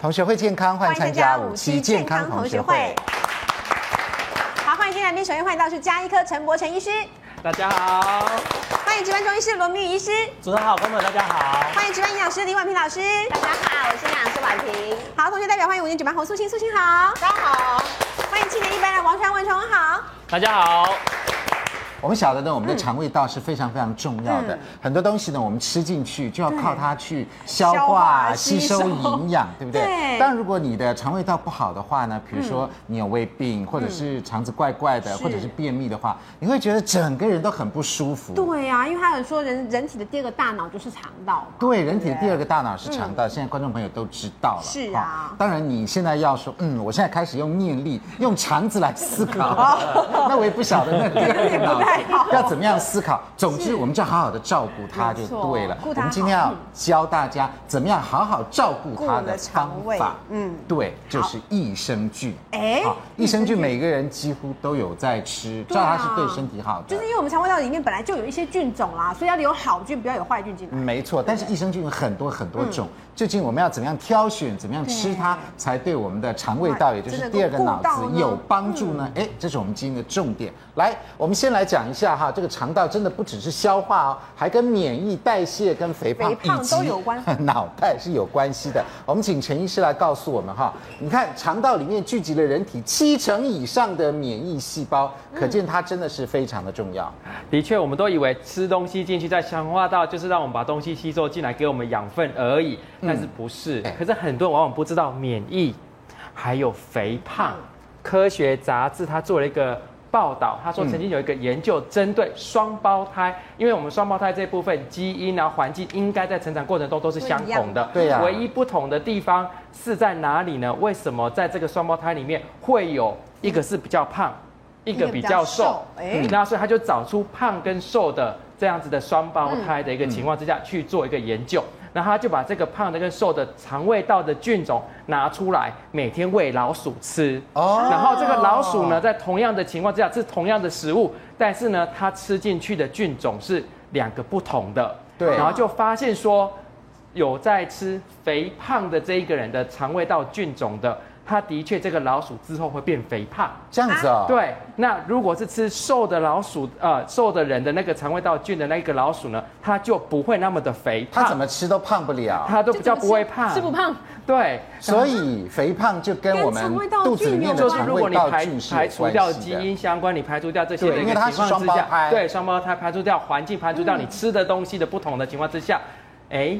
同学会健康，欢迎参加五期健康同学会。好，欢迎今天来宾，首先欢迎到是加医科陈柏成医师。大家好。欢迎值班中医师罗明宇医师。主持人好，朋友们大家好。欢迎值班营养师李婉平老师。大家好，我是营养师婉平。好，同学代表欢迎五年值班洪素卿，素卿好。大家好。欢迎七年一班的王传文，传文好。大家好。我们晓得呢，我们的肠胃道是非常非常重要的。嗯、很多东西呢，我们吃进去就要靠它去消化、吸收营养，对不对？对。但如果你的肠胃道不好的话呢，比如说你有胃病，或者是肠子怪怪的，或者是便秘的话，你会觉得整个人都很不舒服。对呀、啊，因为他有说人人体的第二个大脑就是肠道。对，人体的第二个大脑是肠道。现在观众朋友都知道了。是啊。当然，你现在要说，嗯，我现在开始用念力，用肠子来思考，那我也不晓得那第二个脑。要怎么样思考？总之，我们就好好的照顾它就对了。我们今天要教大家怎么样好好照顾它的方法。嗯，对，就是益生菌。哎，好，益生菌每个人几乎都有在吃，知道它是对身体好的。就是因为我们肠胃道里面本来就有一些菌种啦，所以要有好菌，不要有坏菌进来。没错，但是益生菌有很多很多种，究竟我们要怎么样挑选，怎么样吃它才对我们的肠胃道，也就是第二个脑子有帮助呢？哎，这是我们今天的重点。来，我们先来讲一下。哈，这个肠道真的不只是消化哦，还跟免疫、代谢、跟肥胖、肥胖都有关，脑袋是有关系的。我们请陈医师来告诉我们哈，你看肠道里面聚集了人体七成以上的免疫细胞，可见它真的是非常的重要。的确，我们都以为吃东西进去在消化道就是让我们把东西吸收进来给我们养分而已，但是不是？可是很多人往往不知道免疫还有肥胖。科学杂志它做了一个。报道他说，曾经有一个研究针对双胞胎，因为我们双胞胎这部分基因啊、环境应该在成长过程中都是相同的，对呀。唯一不同的地方是在哪里呢？为什么在这个双胞胎里面会有一个是比较胖，一个比较瘦？哎，那所以他就找出胖跟瘦的这样子的双胞胎的一个情况之下去做一个研究。然后他就把这个胖的跟瘦的肠胃道的菌种拿出来，每天喂老鼠吃。哦。然后这个老鼠呢，在同样的情况之下吃同样的食物，但是呢，它吃进去的菌种是两个不同的。对。然后就发现说，有在吃肥胖的这一个人的肠胃道菌种的。它的确，这个老鼠之后会变肥胖，这样子哦。对，那如果是吃瘦的老鼠，呃，瘦的人的那个肠胃道菌的那个老鼠呢，它就不会那么的肥胖。它怎么吃都胖不了，它都比较不会胖，吃不胖。对，所以肥胖就跟我们肚子里面的肠胃道菌是排除掉基因相关，你排除掉这些的一个情况之下，对，双胞胎排除掉环境，排除掉你吃的东西的不同的情况之下，哎。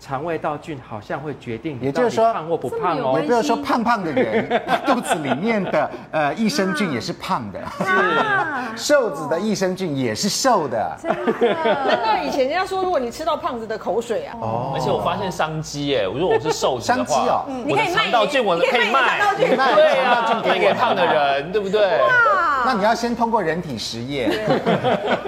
肠胃道菌好像会决定，也就是说胖或不胖哦。也不要说胖胖的人 肚子里面的呃益生菌也是胖的，是瘦子的益生菌也是瘦的。真的？难道以前人家说，如果你吃到胖子的口水啊？哦。而且我发现商机哎，如果我是瘦子的话，商机哦，我的肠道菌我可以卖，对啊，卖给胖的人，对不对？哇，那你要先通过人体实验。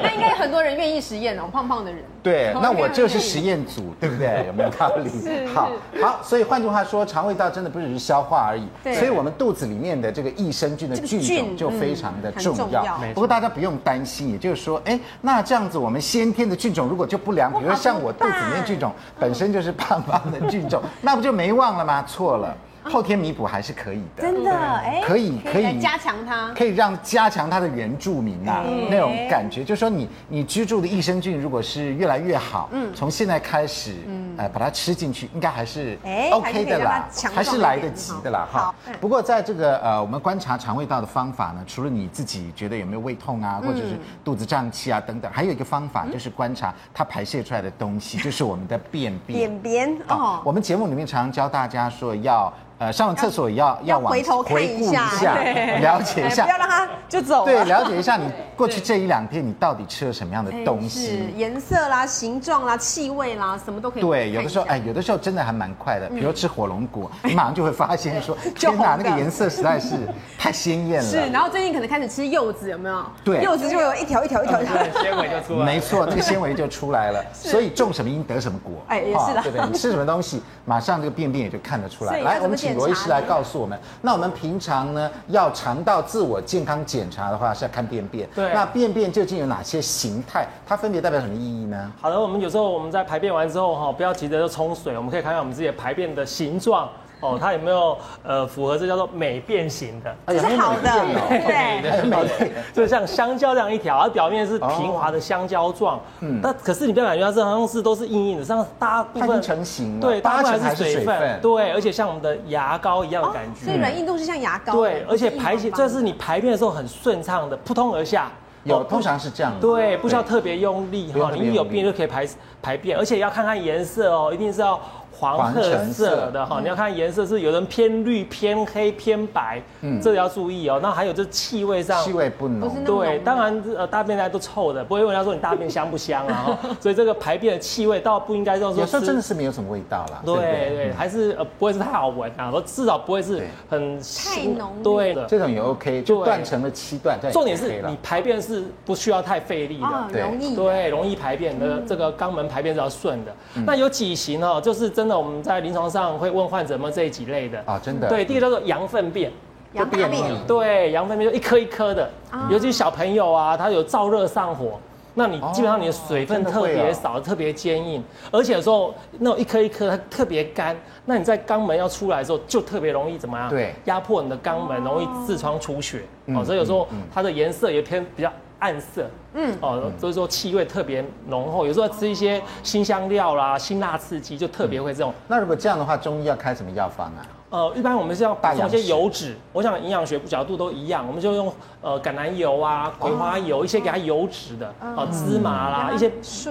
那应该很多人愿意实验哦，胖胖的人。对，那我就是实验组，对不对？有没有道理？好好，所以换句话说，肠胃道真的不只是消化而已。所以我们肚子里面的这个益生菌的菌种就非常的重要。不过大家不用担心，也就是说，哎，那这样子我们先天的菌种如果就不良，比如说像我肚子里面菌种本身就是胖胖的菌种，那不就没望了吗？错了。后天弥补还是可以的，真的？哎，可以可以。加强它，可以让加强它的原住民呐那种感觉，就是说你你居住的益生菌如果是越来越好，嗯，从现在开始，嗯，把它吃进去，应该还是 OK 的啦，还是来得及的啦哈。不过在这个呃，我们观察肠胃道的方法呢，除了你自己觉得有没有胃痛啊，或者是肚子胀气啊等等，还有一个方法就是观察它排泄出来的东西，就是我们的便便。便便哦，我们节目里面常常教大家说要。呃，上完厕所也要要往回头看一下，了解一下，不要让他就走。对，了解一下你过去这一两天你到底吃了什么样的东西，颜色啦、形状啦、气味啦，什么都可以。对，有的时候哎，有的时候真的还蛮快的，比如吃火龙果，你马上就会发现说，天哪，那个颜色实在是太鲜艳了。是，然后最近可能开始吃柚子，有没有？对，柚子就有一条一条一条一条，纤维就出来。没错，那个纤维就出来了。所以种什么因得什么果，哎，也是的，对不对？你吃什么东西，马上这个便便也就看得出来。来，我们请罗医师来告诉。我们那我们平常呢，要肠道自我健康检查的话是要看便便。对，那便便究竟有哪些形态？它分别代表什么意义呢？好的，我们有时候我们在排便完之后哈，不要急着就冲水，我们可以看看我们自己的排便的形状哦，它有没有呃符合这叫做美变形的？这是好的，对，就像香蕉这样一条，它表面是平滑的香蕉状，嗯，那可是你不要感觉它这好像是都是硬硬的，像大部分成型了，对，大部分还是水分，对，而且像我们的牙膏一样的感觉，所以软硬度是像牙膏，对，而且排起，这是你排便的时候很顺畅的，扑通而下。有，通常是这样的。对，不需要特别用力哈，你一有便就可以排排便，而且要看看颜色哦，一定是要。黄褐色的哈，你要看颜色是有人偏绿、偏黑、偏白，嗯，这个要注意哦。那还有就是气味上，气味不浓，对，当然呃大便大家都臭的，不会问他说你大便香不香啊。所以这个排便的气味倒不应该说说，有时候真的是没有什么味道啦。对对，还是呃不会是太好闻啊，说至少不会是很太浓。对的，这种也 OK，就断成了七段。重点是你排便是不需要太费力的，容易对，容易排便的这个肛门排便是要顺的。那有几型哦，就是真的我们在临床上会问患者们这几类的。啊，真的。对，第一个叫做羊粪便，羊粪便，对，羊粪便就一颗一颗的，尤其小朋友啊，他有燥热上火，那你基本上你的水分特别少，特别坚硬，而且有时候那种一颗一颗它特别干，那你在肛门要出来的时候就特别容易怎么样？对，压迫你的肛门，容易痔疮出血，哦，所以有时候它的颜色也偏比较。暗色，嗯，哦，所以说气味特别浓厚，有时候吃一些辛香料啦、辛辣刺激，就特别会这种。那如果这样的话，中医要开什么药方啊？呃，一般我们是要补充一些油脂，我想营养学角度都一样，我们就用呃橄榄油啊、葵花油一些给它油脂的，啊芝麻啦一些，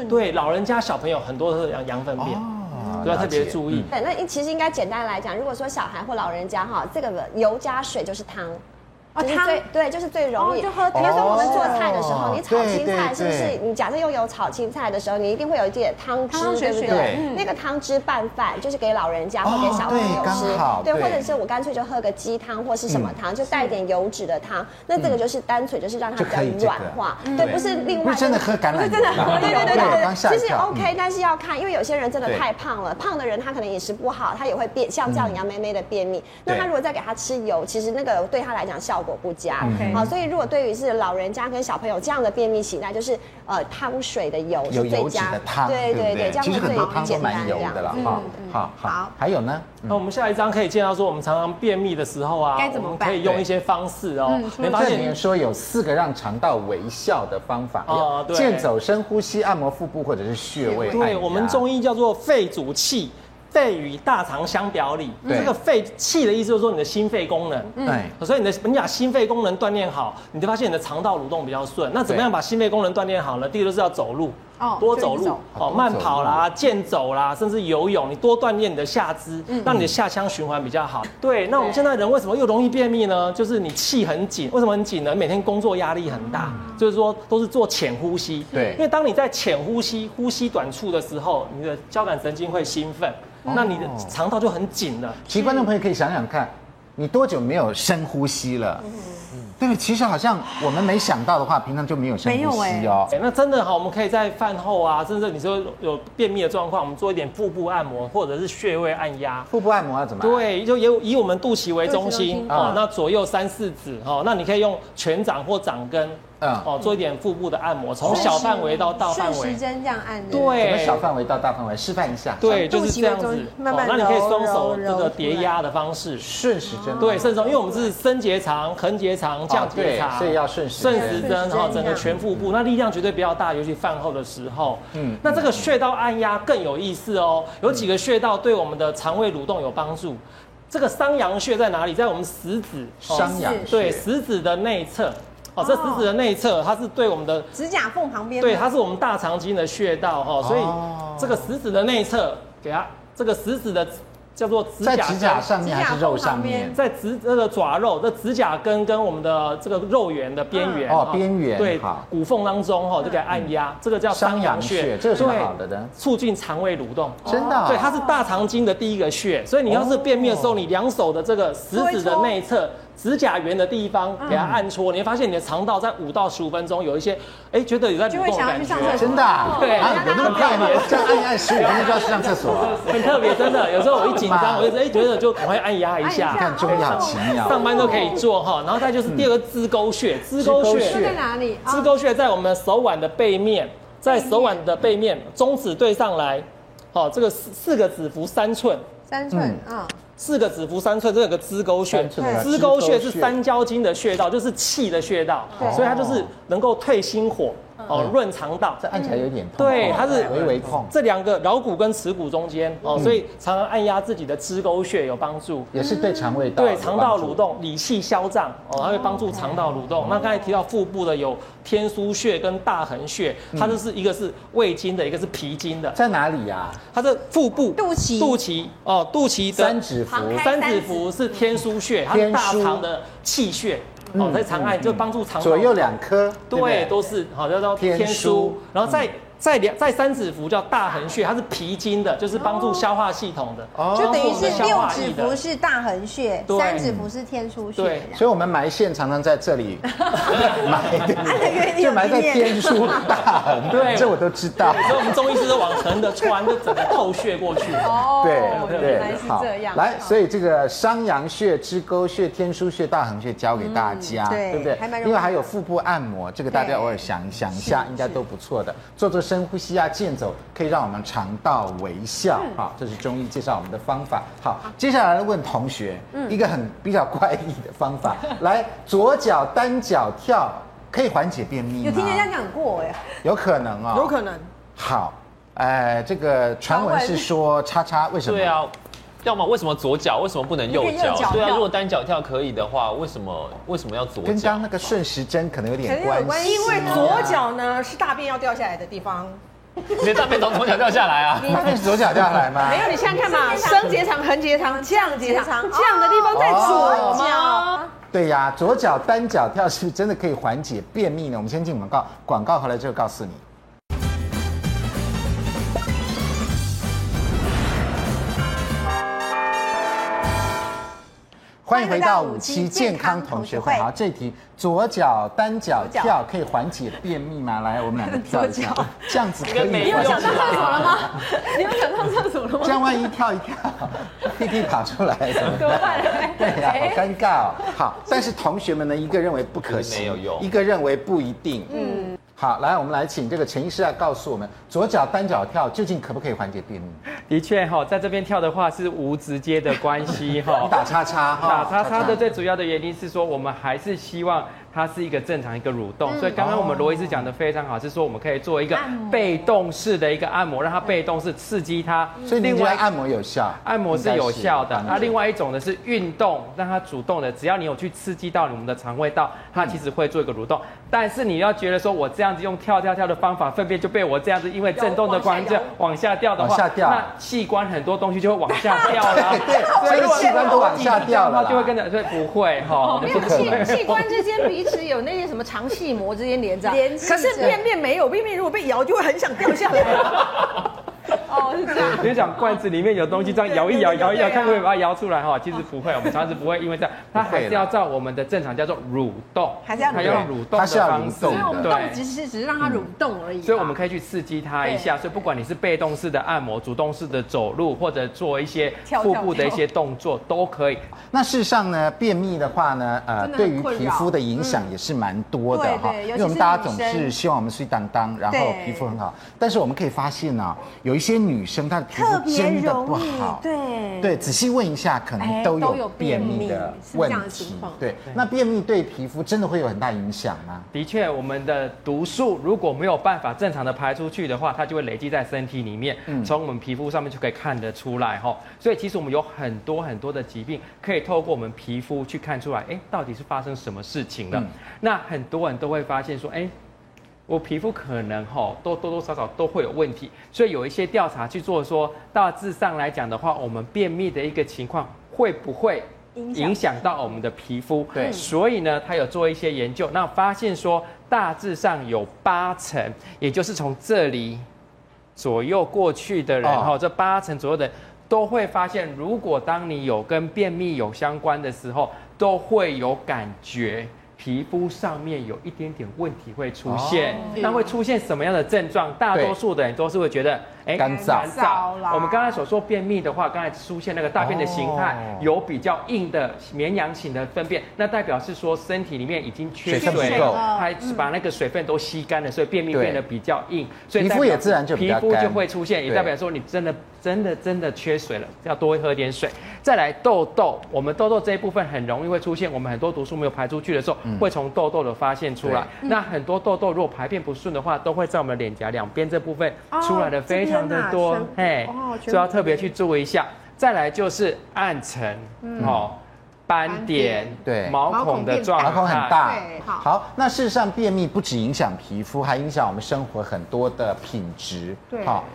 对老人家小朋友很多都是羊羊粪便，都要特别注意。对，那其实应该简单来讲，如果说小孩或老人家哈，这个油加水就是汤。汤对对，就是最容易。就喝。比如说我们做菜的时候，你炒青菜是不是？你假设用油炒青菜的时候，你一定会有一点汤汁，对不对？那个汤汁拌饭，就是给老人家或给小朋友吃。对，或者是我干脆就喝个鸡汤或是什么汤，就带一点油脂的汤。那这个就是单纯就是让它比较软化。对，不是另外。真的喝橄榄油。不是真的喝。对对对对对。其实 OK，但是要看，因为有些人真的太胖了，胖的人他可能饮食不好，他也会便像这样杨梅梅的便秘。那他如果再给他吃油，其实那个对他来讲效果不佳。好，所以如果对于是老人家跟小朋友这样的便秘型，那就是呃汤水的油是最佳的汤，对对对，这样子最简单的了。好，好，好，还有呢？那我们下一张可以见到说，我们常常便秘的时候啊，该怎么办？可以用一些方式哦。你发现说有四个让肠道微笑的方法哦，健走、深呼吸、按摩腹部或者是穴位。对，我们中医叫做肺主气。肺与大肠相表里，这个肺气的意思就是说你的心肺功能，对，所以你的你把心肺功能锻炼好，你就发现你的肠道蠕动比较顺。那怎么样把心肺功能锻炼好呢？第一个是要走路，多走路，哦，慢跑啦，健走啦，甚至游泳，你多锻炼你的下肢，让你的下腔循环比较好。对，那我们现在人为什么又容易便秘呢？就是你气很紧，为什么很紧呢？每天工作压力很大，就是说都是做浅呼吸。对，因为当你在浅呼吸、呼吸短促的时候，你的交感神经会兴奋。那你的肠道就很紧了。其实观众朋友可以想想看，你多久没有深呼吸了？对，其实好像我们没想到的话，平常就没有深呼吸哦。那真的哈，我们可以在饭后啊，甚至你说有便秘的状况，我们做一点腹部按摩，或者是穴位按压。腹部按摩要怎么？对，就以以我们肚脐为中心哦，那左右三四指哦，那你可以用拳掌或掌根。嗯，哦，做一点腹部的按摩，从小范围到大范围，顺时针这样按。对，从小范围到大范围，示范一下。对，就是这样子。慢慢。那你可以双手这个叠压的方式，顺时针。对，顺时针，因为我们是升结肠、横结肠、降结肠，所以要顺时。顺时针，然后整个全腹部，那力量绝对比较大，尤其饭后的时候。嗯。那这个穴道按压更有意思哦，有几个穴道对我们的肠胃蠕动有帮助。这个商阳穴在哪里？在我们食指。商阳穴。对，食指的内侧。哦，这食指的内侧，它是对我们的指甲缝旁边，对，它是我们大肠经的穴道哈，所以这个食指的内侧，给它这个食指的叫做指甲，在指甲上面还是肉上面？在指这个爪肉，这指甲根跟我们的这个肉圆的边缘哦，边缘对，骨缝当中哈，就给它按压，这个叫商阳穴，这个是好的的，促进肠胃蠕动，真的，对，它是大肠经的第一个穴，所以你要是便秘的时候，你两手的这个食指的内侧。指甲缘的地方给它按搓，你会发现你的肠道在五到十五分钟有一些，哎，觉得有在蠕动的感觉，真的，对，有那么快吗？这样按一按十五分钟就要去上厕所，很特别，真的。有时候我一紧张，我就哎觉得就赶快按压一下，看中医好奇妙，上班都可以做哈。然后再就是第二个支沟穴，支沟穴在哪里？支沟穴在我们手腕的背面，在手腕的背面，中指对上来，好，这个四四个指腹三寸。三寸，啊，四个指腹三寸，这有个支沟穴，支沟穴是三焦经的穴道，就是气的穴道，所以它就是能够退心火。哦，润肠道，这按起来有点痛。对，它是微微痛。这两个桡骨跟尺骨中间哦，所以常常按压自己的支沟穴有帮助，也是对肠胃道。对肠道蠕动、理气消胀哦，它会帮助肠道蠕动。那刚才提到腹部的有天枢穴跟大横穴，它就是一个是胃经的，一个是脾经的。在哪里呀？它的腹部肚脐，肚脐哦，肚脐三指腹，三指腹是天枢穴，它是大肠的气穴。哦，在长按就帮助肠。左右两颗，对，都是好叫做天枢，然后再。在两在三指腹叫大横穴，它是脾经的，就是帮助消化系统的。哦，就等于是六指腹是大横穴，三指腹是天枢穴。对，所以我们埋线常常在这里 埋，就埋在天枢大横。对，这我都知道。所以我们中医师都往横的穿，就整个透穴过去。哦，对对，好，来，所以这个商阳穴、支沟穴、天枢穴、大横穴教给大家，对不对？因为还有腹部按摩，这个大家偶尔想想一下，应该都不错的，做做。深呼吸啊，健走可以让我们肠道微笑。好，这是中医介绍我们的方法。好，接下来问同学，一个很比较怪异的方法，来，左脚单脚跳可以缓解便秘吗？有听人家讲过哎，有可能啊，有可能。好，哎，这个传闻是说叉叉为什么？对啊，要么为什么左脚？为什么不能右脚？对啊，如果单脚跳可以的话，为什么为什么要左脚？跟刚刚那个顺时针可能有点关系。因为左脚呢是大便要掉下来的地方。你的大便从左脚掉下来啊？大便是左脚掉下来吗？没有，你想想看嘛，升结肠、横结肠、降结肠，这样的地方在左脚。对呀，左脚单脚跳是不是真的可以缓解便秘呢？我们先进广告，广告回来之后告诉你。欢迎回到五期健康同学会。好，这题左脚单脚跳可以缓解便秘吗？来，我们两个跳一下，这样子可以。你有想到厕所了吗？你有想上厕所了吗？这样万一跳一跳，屁屁跑出来怎么办？对呀，好尴尬哦。好，但是同学们呢，一个认为不可行，一个认为不一定。嗯。好，来，我们来请这个陈医师来告诉我们，左脚单脚跳究竟可不可以缓解便秘？的确哈，在这边跳的话是无直接的关系哈。打叉叉哈，打叉叉的最主要的原因是说，我们还是希望。它是一个正常一个蠕动，所以刚刚我们罗医师讲的非常好，是说我们可以做一个被动式的一个按摩，让它被动式刺激它。所以另外按摩有效，按摩是有效的。那另外一种呢是运动，让它主动的，只要你有去刺激到你们的肠胃道，它其实会做一个蠕动。但是你要觉得说我这样子用跳跳跳的方法，粪便就被我这样子因为震动的关系往下掉的话，那器官很多东西就会往下掉了。对，所以器官都往下掉了，就会跟着，所以不会哈。没有器器官之间彼此有那些什么肠系膜之间连着，可是便便没有，便便如果被咬就会很想掉下来。哦，是这样。你想罐子里面有东西，这样摇一摇，摇一摇，看会不会把它摇出来哈？其实不会，我们肠子不会因为这样，它还是要照我们的正常叫做蠕动，还是要它要蠕动的方式。所以我们动只是只是让它蠕动而已。所以我们可以去刺激它一下。所以不管你是被动式的按摩、主动式的走路，或者做一些腹部的一些动作都可以。那事实上呢，便秘的话呢，呃，对于皮肤的影响也是蛮多的哈。因为我们大家总是希望我们睡当当，然后皮肤很好，但是我们可以发现呢，有一些女生她的皮肤真的不好，对对，仔细问一下，可能都有便秘的问题。对，那便秘对皮肤真的会有很大影响吗？的确，我们的毒素如果没有办法正常的排出去的话，它就会累积在身体里面，从我们皮肤上面就可以看得出来哈。所以其实我们有很多很多的疾病可以透过我们皮肤去看出来，哎，到底是发生什么事情了？那很多人都会发现说，哎。我皮肤可能哈都多多少少都会有问题，所以有一些调查去做说，大致上来讲的话，我们便秘的一个情况会不会影响到我们的皮肤？对，所以呢，他有做一些研究，那发现说大致上有八成，也就是从这里左右过去的人哈，这八成左右的人都会发现，如果当你有跟便秘有相关的时候，都会有感觉。皮肤上面有一点点问题会出现，那会出现什么样的症状？大多数的人都是会觉得哎，干燥。干燥。我们刚才所说便秘的话，刚才出现那个大便的形态有比较硬的绵羊型的粪便，那代表是说身体里面已经缺水了，它把那个水分都吸干了，所以便秘变得比较硬，所以皮肤也自然就皮肤就会出现，也代表说你真的真的真的缺水了，要多喝点水。再来痘痘，我们痘痘这一部分很容易会出现，我们很多毒素没有排出去的时候，会从痘痘的发现出来。那很多痘痘如果排便不顺的话，都会在我们脸颊两边这部分出来的非常的多，嘿，所以要特别去注意一下。再来就是暗沉，哦，斑点，对，毛孔的状态，毛孔很大。好，那事实上便秘不止影响皮肤，还影响我们生活很多的品质。对，好。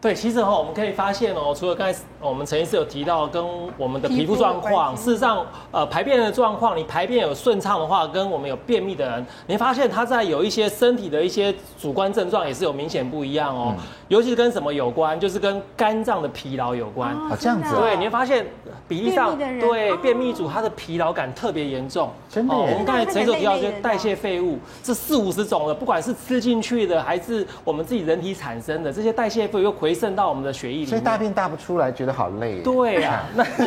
对，其实哈，我们可以发现哦，除了刚才我们陈医师有提到跟我们的皮肤状况，事实上，呃，排便的状况，你排便有顺畅的话，跟我们有便秘的人，你会发现他在有一些身体的一些主观症状也是有明显不一样哦。嗯、尤其是跟什么有关，就是跟肝脏的疲劳有关。哦，这样子。对，你会发现比例上，对便秘组他的疲劳感特别严重。真的。我们刚才陈医师提到，就代谢废物是四五十种的，不管是吃进去的，还是我们自己人体产生的这些代谢废物又回渗到我们的血液里，所以大便大不出来，觉得好累。对啊，那真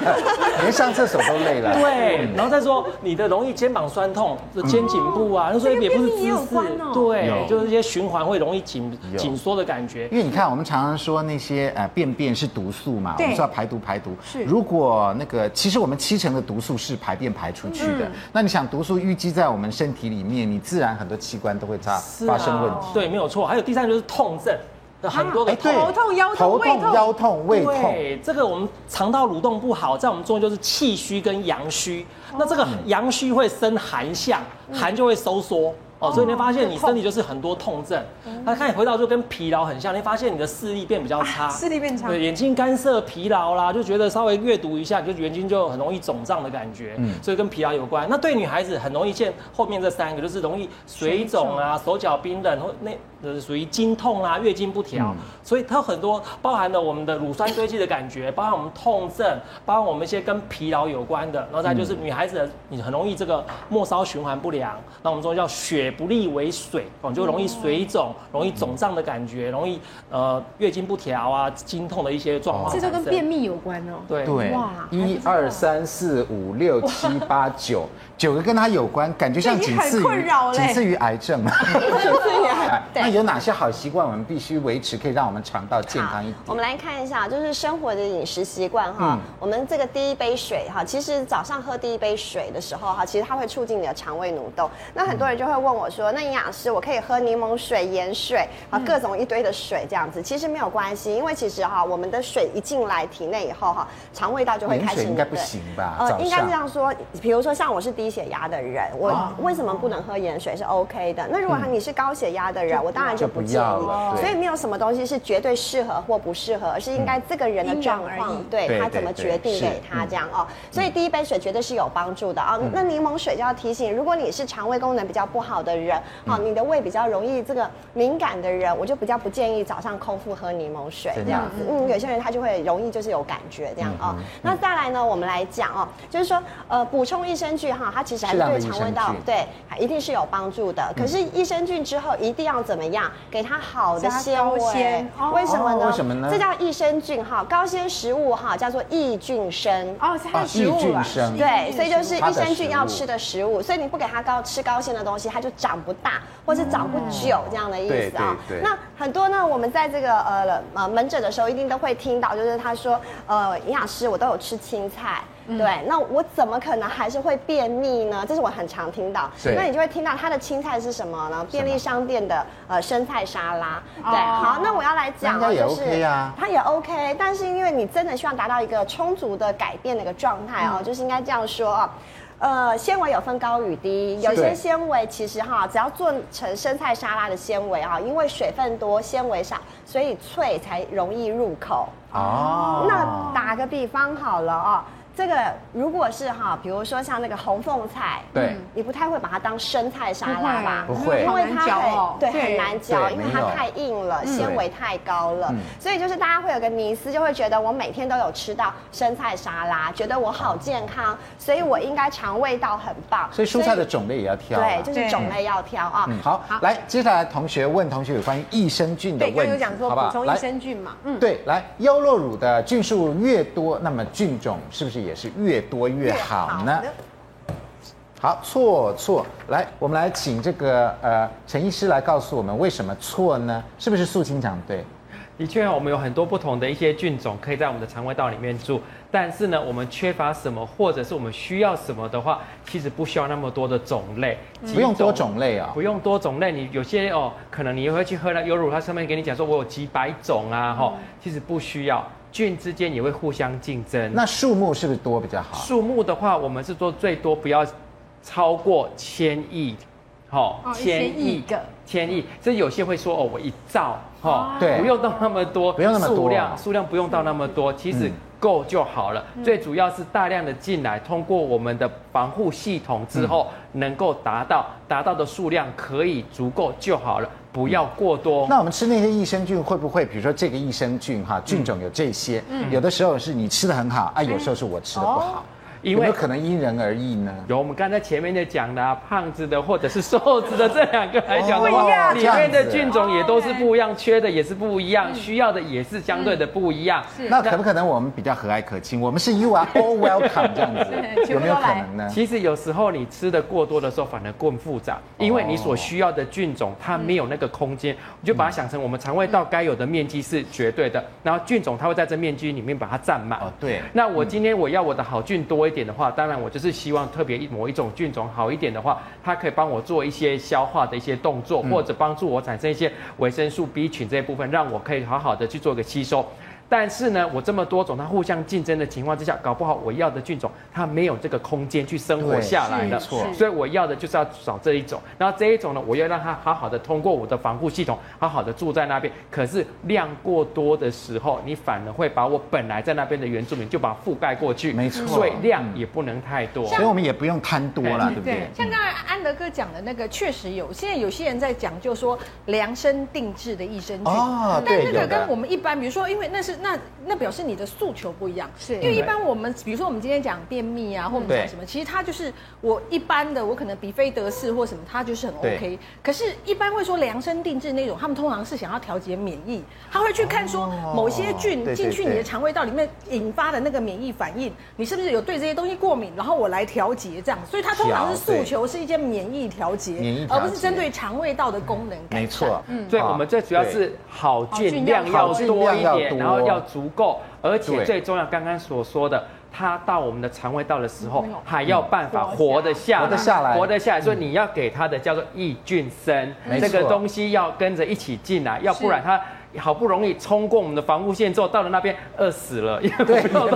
的连上厕所都累了。对，然后再说你的容易肩膀酸痛，就肩颈部啊，那所以也不是姿势，对，就是一些循环会容易紧紧缩的感觉。因为你看，我们常常说那些呃便便是毒素嘛，我们说要排毒排毒。是，如果那个其实我们七成的毒素是排便排出去的，那你想毒素淤积在我们身体里面，你自然很多器官都会发发生问题。对，没有错。还有第三就是痛症。很多的头痛、腰痛、胃痛、腰痛、胃痛。对，这个我们肠道蠕动不好，在我们中医就是气虚跟阳虚。那这个阳虚会生寒象，寒就会收缩。哦，所以你会发现你身体就是很多痛症，那看你回到就跟疲劳很像，你发现你的视力变比较差，视力变差，对，眼睛干涩、疲劳啦，就觉得稍微阅读一下，就眼睛就很容易肿胀的感觉，嗯，所以跟疲劳有关。那对女孩子很容易见后面这三个，就是容易水肿啊、手脚冰冷或那呃属于经痛啊、月经不调，所以它很多包含了我们的乳酸堆积的感觉，包含我们痛症，包含我们一些跟疲劳有关的，然后再就是女孩子你很容易这个末梢循环不良，那我们说叫血。不利为水哦，就容易水肿、容易肿胀的感觉，容易呃月经不调啊、经痛的一些状况。这就跟便秘有关哦。对对，哇，一二三四五六七八九。九个跟它有关，感觉像仅次于仅次于癌症 嘛。那有哪些好习惯我们必须维持，可以让我们肠道健康一点？我们来看一下，就是生活的饮食习惯哈。我们这个第一杯水哈，其实早上喝第一杯水的时候哈，其实它会促进你的肠胃蠕动。那很多人就会问我说，那营养师，我可以喝柠檬水、盐水啊，各种一堆的水这样子？其实没有关系，因为其实哈，我们的水一进来体内以后哈，肠胃道就会开始。应该不行吧？呃，应该是这样说，比如说像我是第一。低血压的人，我为什么不能喝盐水是 OK 的？那如果你是高血压的人，我当然就不建议。所以没有什么东西是绝对适合或不适合，而是应该这个人的状况，对他怎么决定给他这样哦。所以第一杯水绝对是有帮助的啊。那柠檬水就要提醒，如果你是肠胃功能比较不好的人，好，你的胃比较容易这个敏感的人，我就比较不建议早上空腹喝柠檬水这样子。嗯，有些人他就会容易就是有感觉这样哦。那再来呢，我们来讲哦，就是说呃补充益生菌哈。它其实还是对肠胃道对，一定是有帮助的。可是益生菌之后一定要怎么样？给它好的纤维。为什么呢？为什么呢？这叫益生菌哈，高纤食物哈，叫做益菌生。哦，它是食物。对，所以就是益生菌要吃的食物。所以你不给它高吃高纤的东西，它就长不大，或是长不久这样的意思啊。那很多呢，我们在这个呃呃门诊的时候，一定都会听到，就是他说呃营养师，我都有吃青菜。对，那我怎么可能还是会便秘呢？这是我很常听到。那你就会听到它的青菜是什么呢？便利商店的呃生菜沙拉。对，哦、好，那我要来讲的就是它也 OK，但是因为你真的希望达到一个充足的改变的一个状态哦，嗯、就是应该这样说啊，呃，纤维有分高与低，有些纤维其实哈，只要做成生菜沙拉的纤维啊，因为水分多，纤维少，所以脆才容易入口。哦，那打个比方好了啊。这个如果是哈，比如说像那个红凤菜，对，你不太会把它当生菜沙拉吧？不会，因为它很对很难嚼，因为它太硬了，纤维太高了。所以就是大家会有个迷思，就会觉得我每天都有吃到生菜沙拉，觉得我好健康，所以我应该肠胃道很棒。所以蔬菜的种类也要挑，对，就是种类要挑啊。好，来，接下来同学问同学有关于益生菌的问题，有讲说补充益生菌嘛？嗯，对，来，优酪乳的菌数越多，那么菌种是不是也是越多越好呢？好，错错，来，我们来请这个呃陈医师来告诉我们为什么错呢？是不是素清讲对？的确，我们有很多不同的一些菌种可以在我们的肠胃道里面住，但是呢，我们缺乏什么，或者是我们需要什么的话，其实不需要那么多的种类，不用多种类啊，不用多种类。你有些哦，可能你会去喝了优乳，它上面给你讲说我有几百种啊，哈，其实不需要。菌之间也会互相竞争，那数目是不是多比较好？数目的话，我们是做最多不要超过千亿，好，千亿个，千亿。所以有些会说哦，我一兆，哈，对，不用到那么多，不用那么多，数量数量不用到那么多，其实够就好了。最主要是大量的进来，通过我们的防护系统之后，能够达到达到的数量可以足够就好了。不要过多。那我们吃那些益生菌会不会，比如说这个益生菌哈，菌种有这些，嗯有的时候是你吃的很好啊，有时候是我吃的不好。因为有没有可能因人而异呢？有，我们刚才前面的讲的啊，胖子的或者是瘦子的这两个来讲的话，里面的菌种也都是不一样，缺的也是不一样，需要的也是相对的不一样。是，那可不可能我们比较和蔼可亲？我们是 You are all welcome 这样子，有没有可能呢？其实有时候你吃的过多的时候，反而更复杂，因为你所需要的菌种它没有那个空间，你就把它想成我们肠胃道该有的面积是绝对的，然后菌种它会在这面积里面把它占满。哦，对。那我今天我要我的好菌多一点的话，当然我就是希望特别一某一种菌种好一点的话，它可以帮我做一些消化的一些动作，或者帮助我产生一些维生素 B 群这一部分，让我可以好好的去做个吸收。但是呢，我这么多种它互相竞争的情况之下，搞不好我要的菌种它没有这个空间去生活下来的，错。所以我要的就是要找这一种，然后这一种呢，我要让它好好的通过我的防护系统，好好的住在那边。可是量过多的时候，你反而会把我本来在那边的原住民就把它覆盖过去，没错。所以量也不能太多，所以我们也不用贪多了，对不对？像刚才安德哥讲的那个，确实有。现在有些人在讲，就说量身定制的益生菌，哦，但这个跟我们一般，比如说，因为那是。那那表示你的诉求不一样，是因为一般我们，比如说我们今天讲便秘啊，或我们讲什么，其实它就是我一般的，我可能比菲德氏或什么，它就是很 OK。可是，一般会说量身定制那种，他们通常是想要调节免疫，他会去看说某些菌进去你的肠胃道里面引发的那个免疫反应，你是不是有对这些东西过敏，然后我来调节这样。所以它通常是诉求是一些免疫调节，而不是针对肠胃道的功能改善。没错，嗯，所以我们最主要是好菌量要多一点，然后要足。够，而且最重要，刚刚所说的，它到我们的肠胃道的时候，还要办法活得下来，活得下来，活得下来。所以你要给它的叫做益菌生，这个东西要跟着一起进来，要不然它。好不容易冲过我们的防护线之后，到了那边饿死了，因为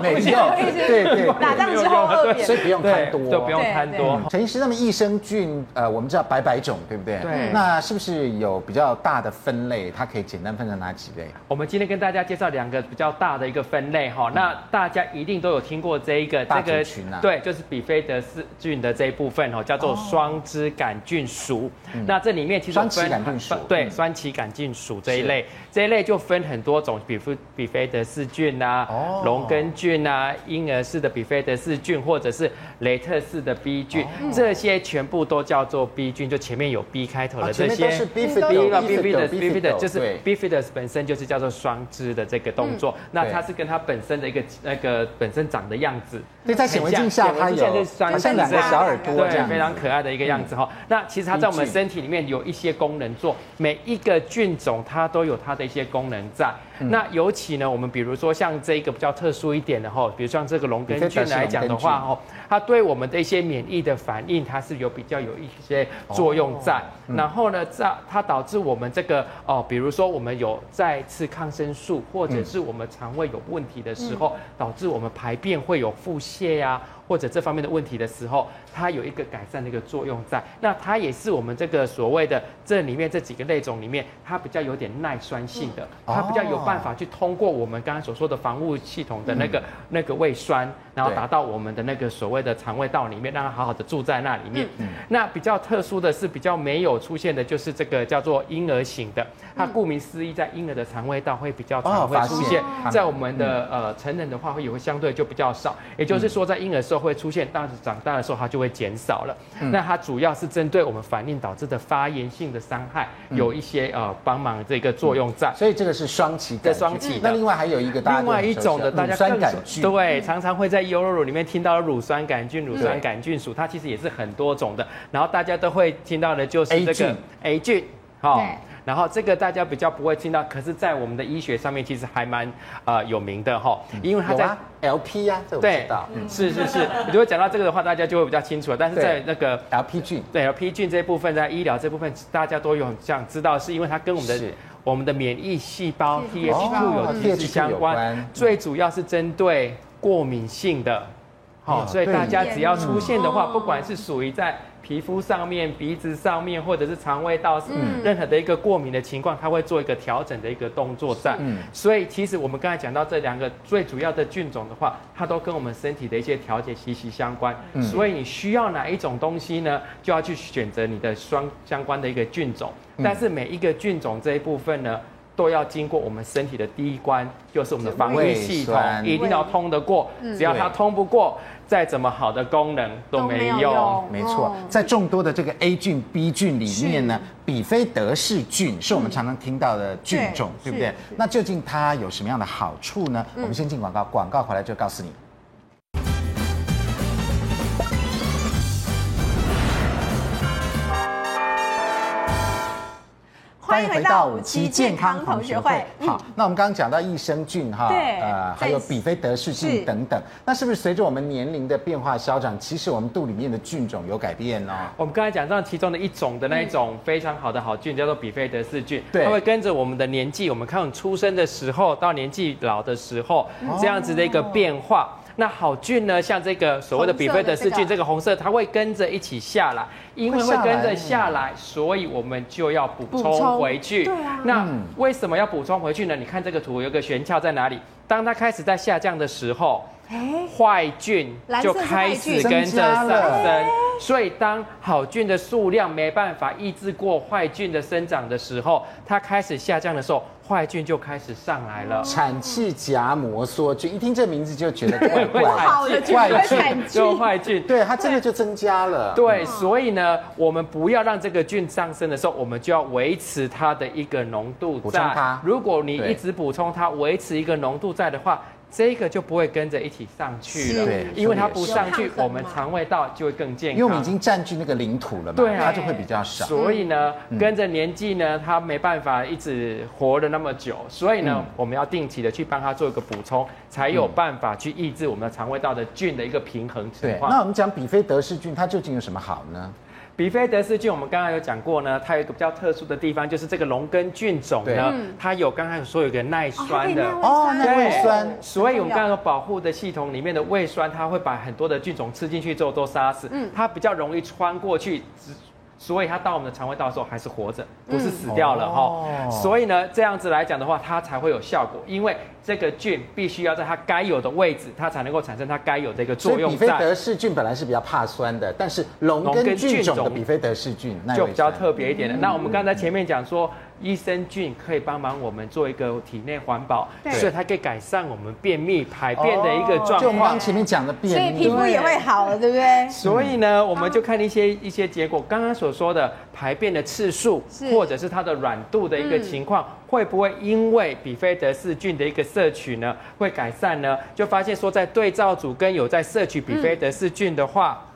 没有。对对，打仗之后饿扁，所以不用贪多，就不用贪多。陈医师，那么益生菌，呃，我们知道百百种，对不对？对。那是不是有比较大的分类？它可以简单分成哪几类？我们今天跟大家介绍两个比较大的一个分类哈。那大家一定都有听过这一个这个群啊，对，就是比菲德氏菌的这一部分哈，叫做双支杆菌属。那这里面其实双歧杆菌属，对，双歧杆菌属这一类。这一类就分很多种，比如比菲德氏菌啊，龙根菌啊，婴儿式的比菲德氏菌，或者是雷特氏的 B 菌，这些全部都叫做 B 菌，就前面有 B 开头的这些。是 Bifidus，Bifidus，就是 Bifidus 本身就是叫做双支的这个动作。那它是跟它本身的一个那个本身长的样子。对，在显微镜下它有好像两个小耳朵，对，非常可爱的一个样子哈。那其实它在我们身体里面有一些功能做，每一个菌种它都有它的。一些功能在，那尤其呢，我们比如说像这个比较特殊一点的哈，比如像这个龙根菌来讲的话哈，它对我们的一些免疫的反应，它是有比较有一些作用在。然后呢，在它导致我们这个哦，比如说我们有再吃抗生素，或者是我们肠胃有问题的时候，导致我们排便会有腹泻呀。或者这方面的问题的时候，它有一个改善的一个作用在。那它也是我们这个所谓的这里面这几个类种里面，它比较有点耐酸性的，它比较有办法去通过我们刚刚所说的防护系统的那个那个胃酸，然后达到我们的那个所谓的肠胃道里面，让它好好的住在那里面。那比较特殊的是比较没有出现的，就是这个叫做婴儿型的，它顾名思义，在婴儿的肠胃道会比较常会出现，在我们的呃成人的话会也会相对就比较少，也就是说在婴儿的时候会出现，但是长大的时候它就会减少了。那它主要是针对我们反应导致的发炎性的伤害，有一些呃帮忙这个作用在。所以这个是双歧的，双歧。那另外还有一个另外一种的，大家乳酸杆菌，对，常常会在优酪乳里面听到乳酸杆菌、乳酸杆菌属，它其实也是很多种的。然后大家都会听到的就是这个 A 菌，好。然后这个大家比较不会听到，可是，在我们的医学上面其实还蛮呃有名的哈，因为它在 LP 呀，这我知道，是是是，如果讲到这个的话，大家就会比较清楚了。但是在那个 LP 菌，对 LP 菌这部分，在医疗这部分，大家都有想知道，是因为它跟我们的我们的免疫细胞 TH2 有直接相关，最主要是针对过敏性的，好，所以大家只要出现的话，不管是属于在皮肤上面、鼻子上面，或者是肠胃道，嗯，任何的一个过敏的情况，它会做一个调整的一个动作在。嗯，所以其实我们刚才讲到这两个最主要的菌种的话，它都跟我们身体的一些调节息息相关。嗯，所以你需要哪一种东西呢，就要去选择你的双相关的一个菌种。但是每一个菌种这一部分呢，都要经过我们身体的第一关，就是我们的防御系统一定要通得过。只要它通不过。再怎么好的功能都没用，没错，在众多的这个 A 菌、B 菌里面呢，比菲德氏菌是我们常常听到的菌种，对不对？那究竟它有什么样的好处呢？我们先进广告，广告回来就告诉你。欢迎回到五期健康同学会。好，那我们刚刚讲到益生菌哈，对，呃，还有比菲德氏菌等等。那是不是随着我们年龄的变化消长，其实我们肚里面的菌种有改变呢？我们刚才讲到其中的一种的那一种非常好的好菌，叫做比菲德氏菌。对，它会跟着我们的年纪，我们看出生的时候到年纪老的时候，这样子的一个变化。那好菌呢？像这个所谓的比菲德氏菌，这个红色，它会跟着一起下来，因为会跟着下来，所以我们就要补充回去。对啊。那为什么要补充回去呢？你看这个图有个玄窍在哪里？当它开始在下降的时候，坏菌就开始跟着上升。所以当好菌的数量没办法抑制过坏菌的生长的时候，它开始下降的时候。坏菌就开始上来了，产气荚膜梭菌，一听这名字就觉得怪怪的，坏菌就坏菌，对它真的就增加了。对，所以呢，我们不要让这个菌上升的时候，我们就要维持它的一个浓度在。补充它。如果你一直补充它，维持一个浓度在的话。这个就不会跟着一起上去了，对，因为它不上去，我们肠胃道就会更健康。因为我们已经占据那个领土了嘛，对，它就会比较少。所以呢，跟着年纪呢，它没办法一直活了那么久，所以呢，我们要定期的去帮它做一个补充，才有办法去抑制我们的肠胃道的菌的一个平衡情况。那我们讲比菲德氏菌，它究竟有什么好呢？比菲德氏菌，我们刚刚有讲过呢，它有一个比较特殊的地方，就是这个龙根菌种呢，它有刚才说有个耐酸的。哦，耐胃酸，所以我们刚刚有保护的系统里面的胃酸，它会把很多的菌种吃进去之后都杀死，嗯，它比较容易穿过去。所以它到我们的肠胃道的时候还是活着，不是死掉了哈。嗯哦、所以呢，这样子来讲的话，它才会有效果，因为这个菌必须要在它该有的位置，它才能够产生它该有的一个作用。比菲德氏菌本来是比较怕酸的，但是龙根菌种的比菲德氏菌就比较特别一点的。嗯、那我们刚才前面讲说。益生菌可以帮忙我们做一个体内环保，所以它可以改善我们便秘排便的一个状况。就我们刚前面讲的便秘，所以皮肤也会好了，对不对？所以呢，我们就看一些一些结果。刚刚所说的排便的次数，或者是它的软度的一个情况，嗯、会不会因为比菲德氏菌的一个摄取呢，会改善呢？就发现说，在对照组跟有在摄取比菲德氏菌的话。嗯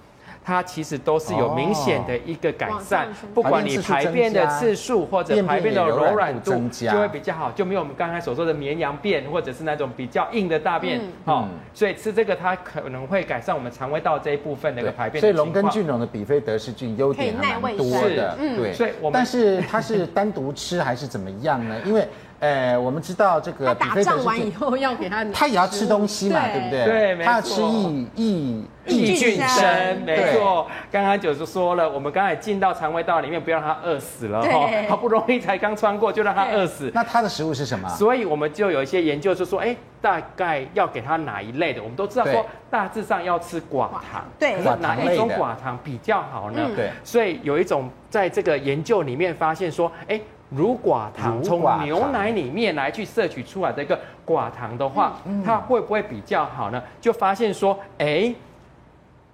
它其实都是有明显的一个改善，不管你排便的次数或者排便的柔软度，就会比较好，就没有我们刚才所说的绵羊便或者是那种比较硬的大便。哦，所以吃这个它可能会改善我们肠胃道这一部分的一个排便。所以龙根菌种的比菲德氏菌优点还蛮多的，对。所以我们但是它是单独吃还是怎么样呢？因为呃，我们知道这个打仗完以后要给他，他也要吃东西嘛，对不对？对，没错他要吃益益益菌生，没错。刚刚就是说了，我们刚才进到肠胃道里面，不要让他饿死了哈，好不容易才刚穿过，就让他饿死。那他的食物是什么？所以我们就有一些研究，就说，哎，大概要给他哪一类的？我们都知道说，大致上要吃寡糖，对，哪一种寡糖比较好呢？对，所以有一种在这个研究里面发现说，哎。乳寡糖从牛奶里面来去摄取出来的一个寡糖的话，它会不会比较好呢？就发现说，哎，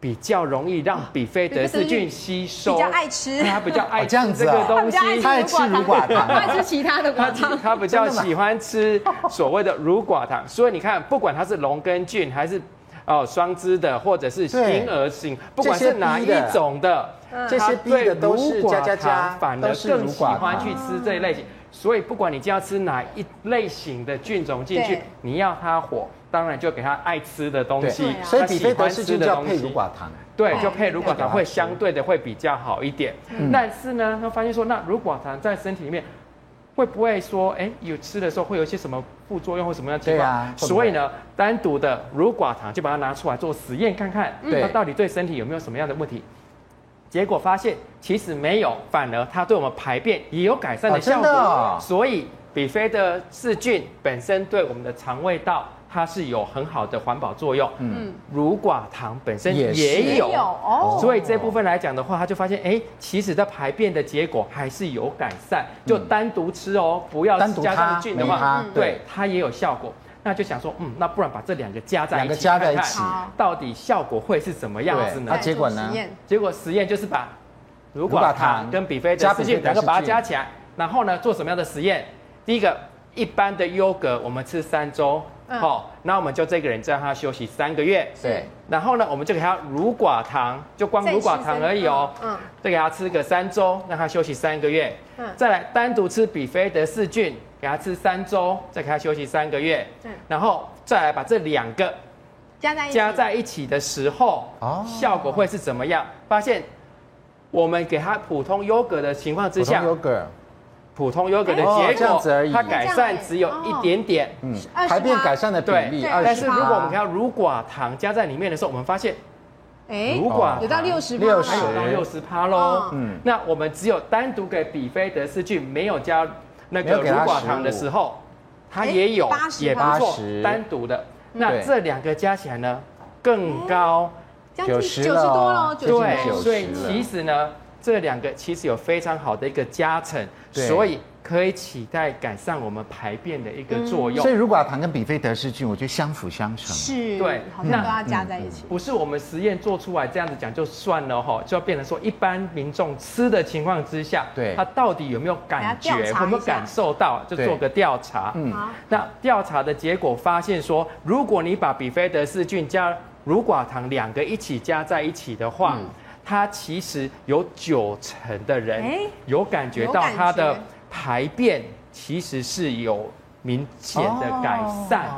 比较容易让比菲德氏菌吸收，比较爱吃，它比较爱这样子这个东西，它爱吃乳寡糖，爱吃其他的寡糖，它 比较喜欢吃所谓的乳寡糖。所以你看，不管它是龙根菌还是哦双支的，或者是婴儿型，不管是哪一种的。这些逼的都是加加加，反而更喜欢去吃这一类型。所以不管你就要吃哪一类型的菌种进去，你要它火，当然就给它爱吃的东西。所以比菲德氏菌就要配乳寡糖。对，就配乳寡糖会相对的会比较好一点。但是呢，他发现说，那乳寡糖在身体里面会不会说，哎，有吃的时候会有一些什么副作用或什么样的情况？所以呢，单独的乳寡糖就把它拿出来做实验看看，它到底对身体有没有什么样的问题？结果发现其实没有，反而它对我们排便也有改善的效果。哦哦、所以比菲的噬菌本身对我们的肠胃道它是有很好的环保作用。嗯，乳寡糖本身也有，哦。所以这部分来讲的话，他就发现，哎，其实它排便的结果还是有改善。就单独吃哦，不要加上菌的话，对它也有效果。那就想说，嗯，那不然把这两个加在一起，两个加在一起，到底效果会是什么样子呢？那结果呢？结果实验就是把乳寡糖跟比菲德氏菌两个把它加起来，然后呢做什么样的实验？第一个，一般的优格我们吃三周，好，那我们就这个人让他休息三个月，对。然后呢，我们就给他乳寡糖，就光乳寡糖而已哦，嗯，再给他吃个三周，让他休息三个月，嗯，再来单独吃比菲德氏菌。给他吃三周，再给他休息三个月，对，然后再来把这两个加在加在一起的时候，哦，效果会是怎么样？发现我们给他普通优格的情况之下，优格，普通优格的结果，它改善只有一点点，嗯，排便改善的比例，但是如果我们给他乳寡糖加在里面的时候，我们发现，哎，乳寡有到六十，六十到六十趴喽，嗯，那我们只有单独给比菲德氏菌，没有加。那个乳寡糖的时候，它也有，也不错，单独的。那这两个加起来呢，更高，九十多了，对，所以其实呢，这两个其实有非常好的一个加成，所以。可以期待改善我们排便的一个作用，所以乳果糖跟比菲德氏菌，我觉得相辅相成。是，对，好像都要加在一起。不是我们实验做出来这样子讲就算了哈，就要变成说一般民众吃的情况之下，对，他到底有没有感觉，有没有感受到，就做个调查。嗯，那调查的结果发现说，如果你把比菲德氏菌加乳寡糖两个一起加在一起的话，它其实有九成的人有感觉到它的。排便其实是有明显的改善，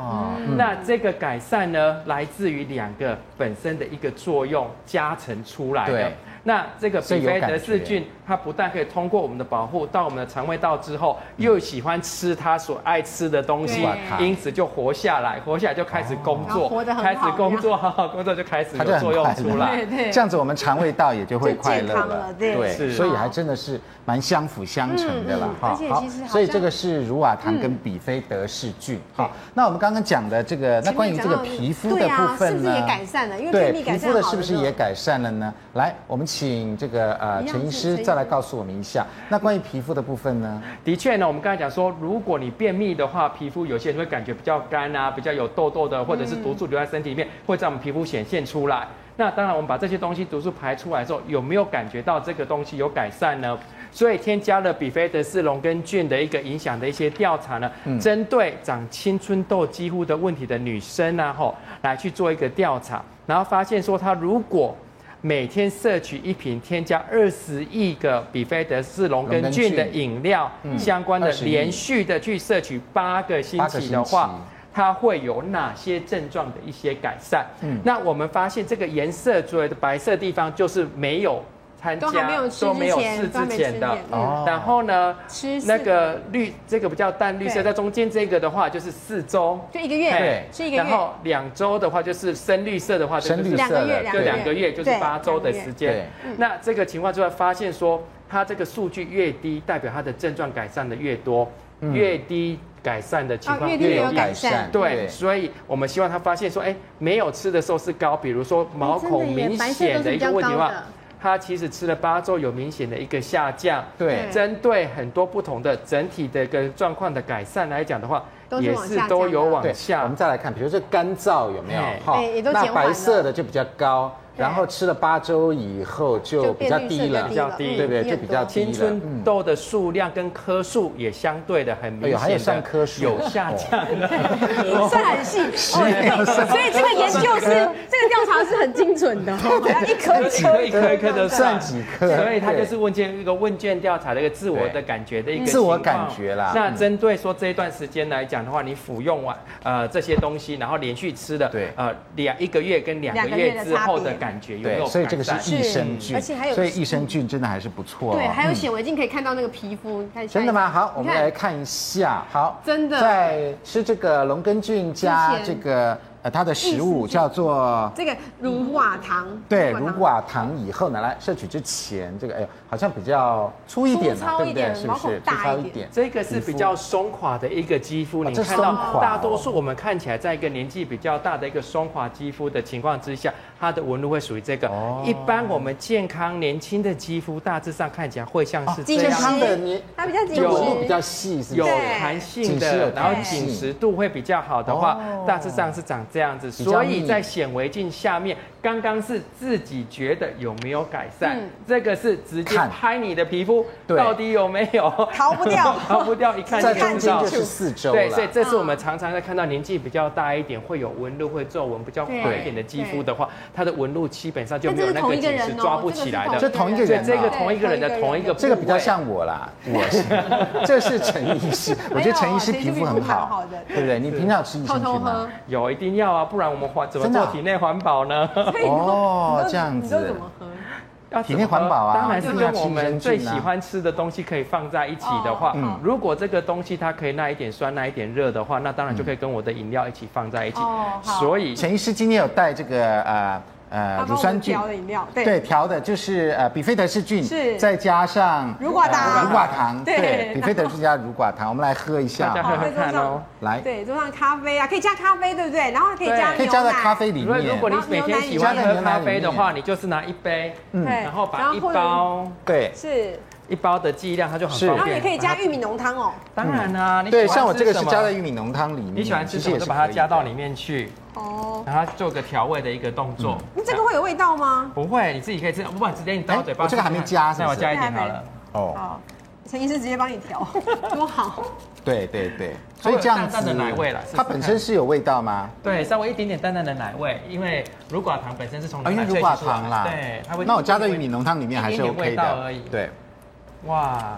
那这个改善呢，来自于两个本身的一个作用加成出来的。那这个比菲德氏菌，它不但可以通过我们的保护到我们的肠胃道之后，又喜欢吃它所爱吃的东西，因此就活下来，活下来就开始工作，开始工作，好好 工作就开始有作用出来。这样子我们肠胃道也就会快乐了。对，所以还真的是蛮相辅相成的啦。哈，好，所以这个是乳瓦糖跟比菲德氏菌。好，那我们刚刚讲的这个，那关于这个皮肤的部分呢？是不是也改善了？因为对皮肤的是不是也改善了呢？来，我们。请这个呃陈医师再来告诉我们一下，那关于皮肤的部分呢？的确呢，我们刚才讲说，如果你便秘的话，皮肤有些人会感觉比较干啊，比较有痘痘的，或者是毒素留在身体里面，会在我们皮肤显现出来。那当然，我们把这些东西毒素排出来之后，有没有感觉到这个东西有改善呢？所以添加了比菲德氏龙根菌的一个影响的一些调查呢，针对长青春痘肌肤的问题的女生啊，吼，来去做一个调查，然后发现说，她如果每天摄取一瓶添加二十亿个比菲德氏龙根菌的饮料，相关的连续的去摄取八个星期的话，它会有哪些症状的一些改善？嗯，那我们发现这个颜色所谓的白色地方就是没有参加都没有吃之前的。哦。然后呢，吃那个绿这个比较淡绿色，在中间这个的话就是四周，就一个月。对。是一个月。然后两周的话就是深绿色的话，就是两个月，就两个月就是八周的时间。那这个情况就会发现说，它这个数据越低，代表它的症状改善的越多，越低。改善的情况越有改善，对，所以我们希望他发现说，哎，没有吃的时候是高，比如说毛孔明显的一个问题的话，他其实吃了八周有明显的一个下降，对，针对很多不同的整体的一个状况的改善来讲的话，也是都有往下。我们再来看，比如说干燥有没有？哈，那白色的就比较高。然后吃了八周以后就比较低了，比较低，对不对？就比较低了。青春痘的数量跟颗数也相对的很明显，还有上颗数有下降，算很细。所以这个研究是这个调查是很精准的，一颗一颗一颗一颗的算几颗，所以它就是问卷一个问卷调查的一个自我的感觉的一个自我感觉啦。那针对说这一段时间来讲的话，你服用完呃这些东西，然后连续吃的，对，呃两一个月跟两个月之后的感觉有没有？所以这个是益生菌，而且还有，所以益生菌真的还是不错。对，还有显微镜可以看到那个皮肤。真的吗？好，我们来看一下。好，真的在吃这个龙根菌加这个。呃，它的食物叫做这个乳寡糖。对，乳寡糖以后呢，来摄取之前，这个哎呦，好像比较粗一点，对不对？是不是？粗糙一点。这个是比较松垮的一个肌肤，你看到大多数我们看起来在一个年纪比较大的一个松垮肌肤的情况之下，它的纹路会属于这个。一般我们健康年轻的肌肤大致上看起来会像是这样。健康的你，它比较紧实，比较细，有弹性的，然后紧实度会比较好的话，大致上是长。这样子，所以在显微镜下面，刚刚是自己觉得有没有改善，这个是直接拍你的皮肤，到底有没有逃不掉，逃不掉，一看就知道就是四周。对，所以这是我们常常在看到年纪比较大一点，会有纹路、会皱纹比较宽一点的肌肤的话，它的纹路基本上就没有那个紧实抓不起来的。这同一个人，这个同一个人的同一个，这个比较像我啦，我是，这是陈医师，我觉得陈医师皮肤很好，对不对？你平常吃益生菌吗？有，一定要。啊，不然我们环怎么做体内环保呢？哦，这样子。怎么喝？要体内环保啊，当然是跟我们最喜欢吃的东西可以放在一起的话，嗯，如果这个东西它可以耐一点酸、耐一点热的话，那当然就可以跟我的饮料一起放在一起。哦，所以陈医师今天有带这个呃。呃，乳酸菌。调的饮料，对，调的就是呃，比菲德氏菌，是。再加上乳寡糖，乳寡糖，对，比菲德氏加乳寡糖，我们来喝一下，喝喝看哦，来，对，桌上。咖啡啊，可以加咖啡，对不对？然后可以加，可以加在咖啡里面。如果你每天喜欢喝咖啡的话，你就是拿一杯，嗯，然后把一包，对，是。一包的剂量，它就很方便。然后也可以加玉米浓汤哦。当然啦，对，像我这个是加在玉米浓汤里面。你喜欢吃什么就把它加到里面去。哦。然后做个调味的一个动作。你这个会有味道吗？不会，你自己可以吃。不管直接你倒嘴巴。我这个还没加，那我加一点好了。哦。好，陈医师直接帮你调，多好。对对对，所以这样子。淡淡的奶味了。它本身是有味道吗？对，稍微一点点淡淡的奶味，因为乳寡糖本身是从奶萃取出来。乳寡糖啦。对，它会。那我加在玉米浓汤里面还是 OK 的。对。哇，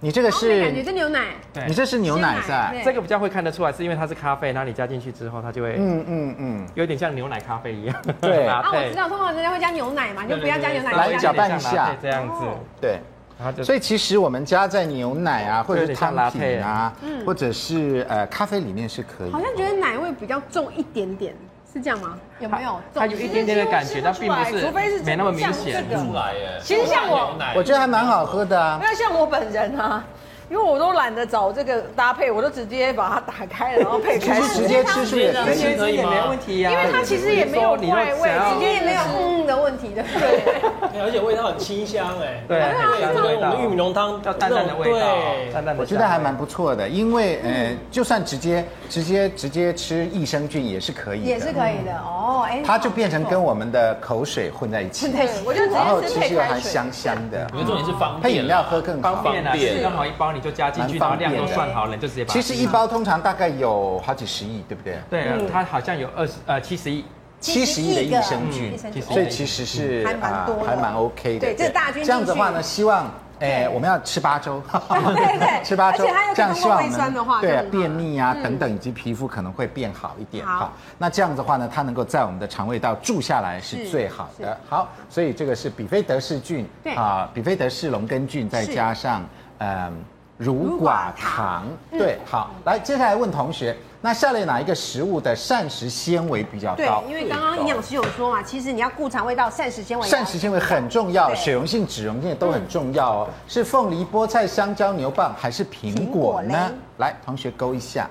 你这个是感觉是牛奶，对，你这是牛奶在，这个比较会看得出来，是因为它是咖啡，然后你加进去之后，它就会，嗯嗯嗯，有点像牛奶咖啡一样。对，啊，我知道，通常人家会加牛奶嘛，就不要加牛奶，来搅拌一下，这样子，对，然后就，所以其实我们加在牛奶啊，或者是汤品啊，或者是呃咖啡里面是可以。好像觉得奶味比较重一点点。是这样吗？有没有？它有一点点的感觉，但并不是，除非是没那么明显出来耶。其实像我，我觉得还蛮好喝的啊。没有像我本人啊。因为我都懒得找这个搭配，我都直接把它打开了，然后配开。直接吃是也可以，可以没问题呀。因为它其实也没有怪味，直接也没有嗯的问题的。对。而且味道很清香哎。对，很香的味道。我们玉米浓汤要淡淡的味道，淡淡的。我觉得还蛮不错的，因为呃，就算直接直接直接吃益生菌也是可以的。也是可以的哦，哎。它就变成跟我们的口水混在一起。对，我就直接吃配开水。然后其实还香香的。我觉得重点是方便。配饮料喝更方便啊，刚好一包你就加进去，然后量都算好了，你就直接把。其实一包通常大概有好几十亿，对不对？对啊，它好像有二十呃七十亿，七十亿的益生菌，所以其实是还蛮多，还蛮 OK 的。对，这大军。这样子的话呢，希望哎，我们要吃八周，对对，吃八周，这样希望胃酸的话，对便秘啊等等，以及皮肤可能会变好一点。哈，那这样子的话呢，它能够在我们的肠胃道住下来是最好的。好，所以这个是比菲德氏菌，啊，比菲德氏龙根菌，再加上嗯乳寡糖，对，好，来接下来问同学。那下列哪一个食物的膳食纤维比较高？对，因为刚刚营养师有说嘛，其实你要顾肠胃道，膳食纤维。膳食纤维很重要，水溶性、脂溶性都很重要哦。是凤梨、菠菜、香蕉、牛蒡还是苹果呢？来，同学勾一下。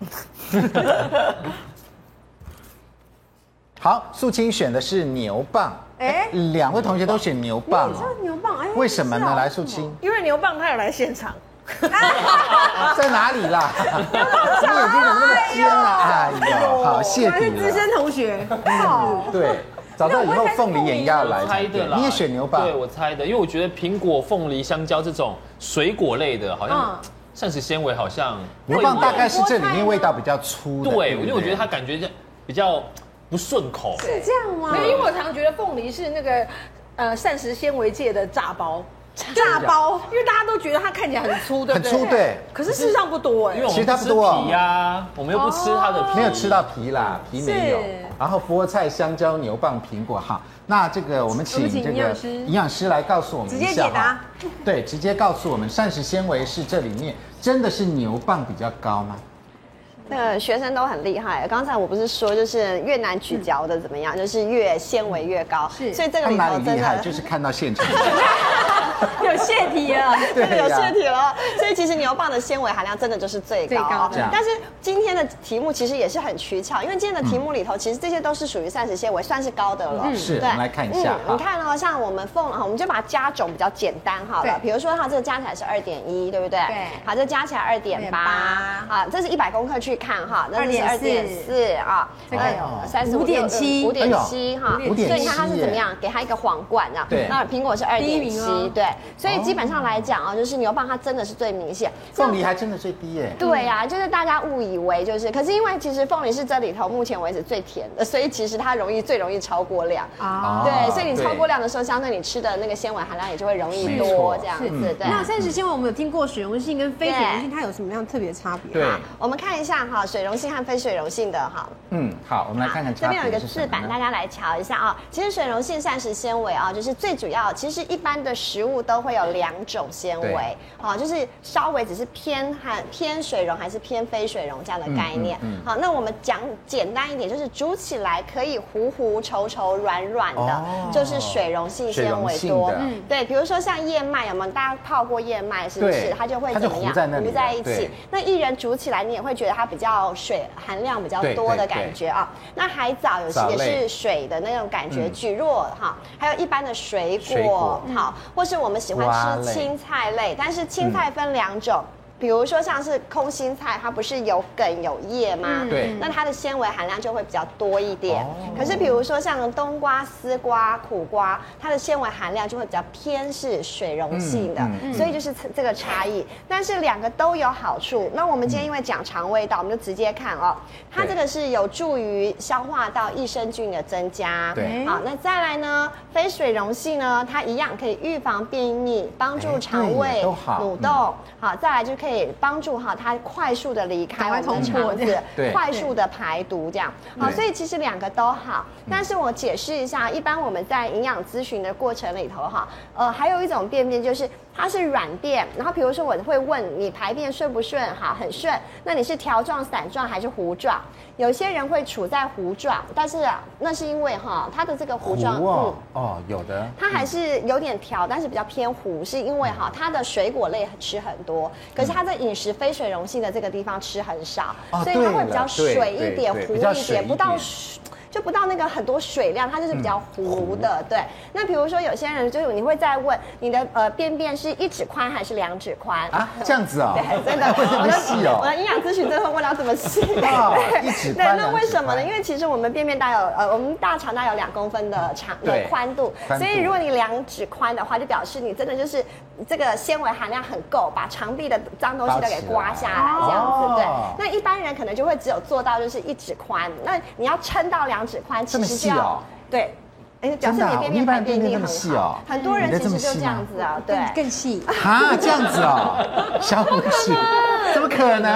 好，素清选的是牛蒡。哎，两位同学都选牛蒡。你知道牛蒡？哎，为什么呢？来，素清。因为牛蒡他有来现场。在哪里啦？你眼睛怎么那么尖啊？哎呦，好谢底了。资深同学，对，早知道以后凤梨也要来。猜的啦，你也选牛蒡？对，我猜的，因为我觉得苹果、凤梨、香蕉这种水果类的，好像膳食纤维好像牛蒡大概是这里面味道比较粗的。对，因为我觉得它感觉比较不顺口。是这样吗？因为我常常觉得凤梨是那个呃膳食纤维界的炸包。炸包，因为大家都觉得它看起来很粗，对不对？很粗，对。可是事实上不多哎，其实它不多皮呀，我们又不吃它的皮，没有吃到皮啦，皮没有。然后菠菜、香蕉、牛蒡、苹果，哈，那这个我们请这个营养师来告诉我们一下，直接解答。对，直接告诉我们膳食纤维是这里面真的是牛蒡比较高吗？那学生都很厉害。刚才我不是说，就是越难咀嚼的怎么样，就是越纤维越高。是，所以这个里头真的就是看到现场。有泄题了，真的有泄题了。所以其实牛蒡的纤维含量真的就是最高。但是今天的题目其实也是很取巧，因为今天的题目里头其实这些都是属于膳食纤维，算是高的了。是，我们来看一下。你看哦，像我们凤，我们就把它加种比较简单好了。比如说它这个加起来是二点一，对不对？对。好，这加起来二点八，好，这是一百公克去看哈，那是二点四啊，这个三十五点七，五点七哈。所以你看它是怎么样？给它一个皇冠啊。对。那苹果是二点七，对。所以基本上来讲啊，就是牛蒡它真的是最明显，凤梨还真的最低耶。对呀，就是大家误以为就是，可是因为其实凤梨是这里头目前为止最甜的，所以其实它容易最容易超过量啊。对，所以你超过量的时候，相对你吃的那个纤维含量也就会容易多这样子。对。那膳食纤维我们有听过水溶性跟非水溶性，它有什么样特别差别？对，我们看一下哈，水溶性和非水溶性的哈。嗯，好，我们来看看。这边有一个字板，大家来瞧一下啊。其实水溶性膳食纤维啊，就是最主要，其实一般的食物都会有两种纤维，好，就是稍微只是偏含偏水溶还是偏非水溶这样的概念。好，那我们讲简单一点，就是煮起来可以糊糊稠稠软软的，就是水溶性纤维多。嗯，对，比如说像燕麦，有没有大家泡过燕麦？是不是它就会怎么样？糊在一起。那薏仁煮起来，你也会觉得它比较水含量比较多的感觉啊。那海藻有些也是水的那种感觉，蒟蒻哈，还有一般的水果，好，或是我们喜欢吃青菜类，但是青菜分两种。比如说像是空心菜，它不是有梗有叶吗？对，那它的纤维含量就会比较多一点。可是比如说像冬瓜、丝瓜、苦瓜，它的纤维含量就会比较偏是水溶性的，所以就是这个差异。但是两个都有好处。那我们今天因为讲肠胃道，我们就直接看哦，它这个是有助于消化道益生菌的增加。对，好，那再来呢，非水溶性呢，它一样可以预防便秘，帮助肠胃蠕动。好，再来就。可以帮助哈它快速的离开我们的肠子，快速的排毒这样。好，所以其实两个都好。但是我解释一下，一般我们在营养咨询的过程里头哈，呃，还有一种便便就是它是软便。然后比如说我会问你排便顺不顺？哈，很顺。那你是条状、散状还是糊状？有些人会处在糊状，但是那是因为哈它的这个糊状，哦，哦，有的。它还是有点条，但是比较偏糊，是因为哈它的水果类吃很多，可是。它在饮食非水溶性的这个地方吃很少，所以它会比较水一点、糊一点，不到水。就不到那个很多水量，它就是比较糊的，对。那比如说有些人就是你会在问你的呃便便是一指宽还是两指宽啊？这样子啊？对，真的。会这么细哦？我的营养咨询最后问到这么细。对，一指宽。对，那为什么呢？因为其实我们便便大有呃，我们大肠大有两公分的长的宽度，所以如果你两指宽的话，就表示你真的就是这个纤维含量很够，把肠壁的脏东西都给刮下来这样子。对。那一般人可能就会只有做到就是一指宽，那你要撑到两。指宽其实就要对，哎，表示你的便便排便力很好。很多人其实就这样子啊，对，更细。啊，这样子啊，小护士，怎么可能？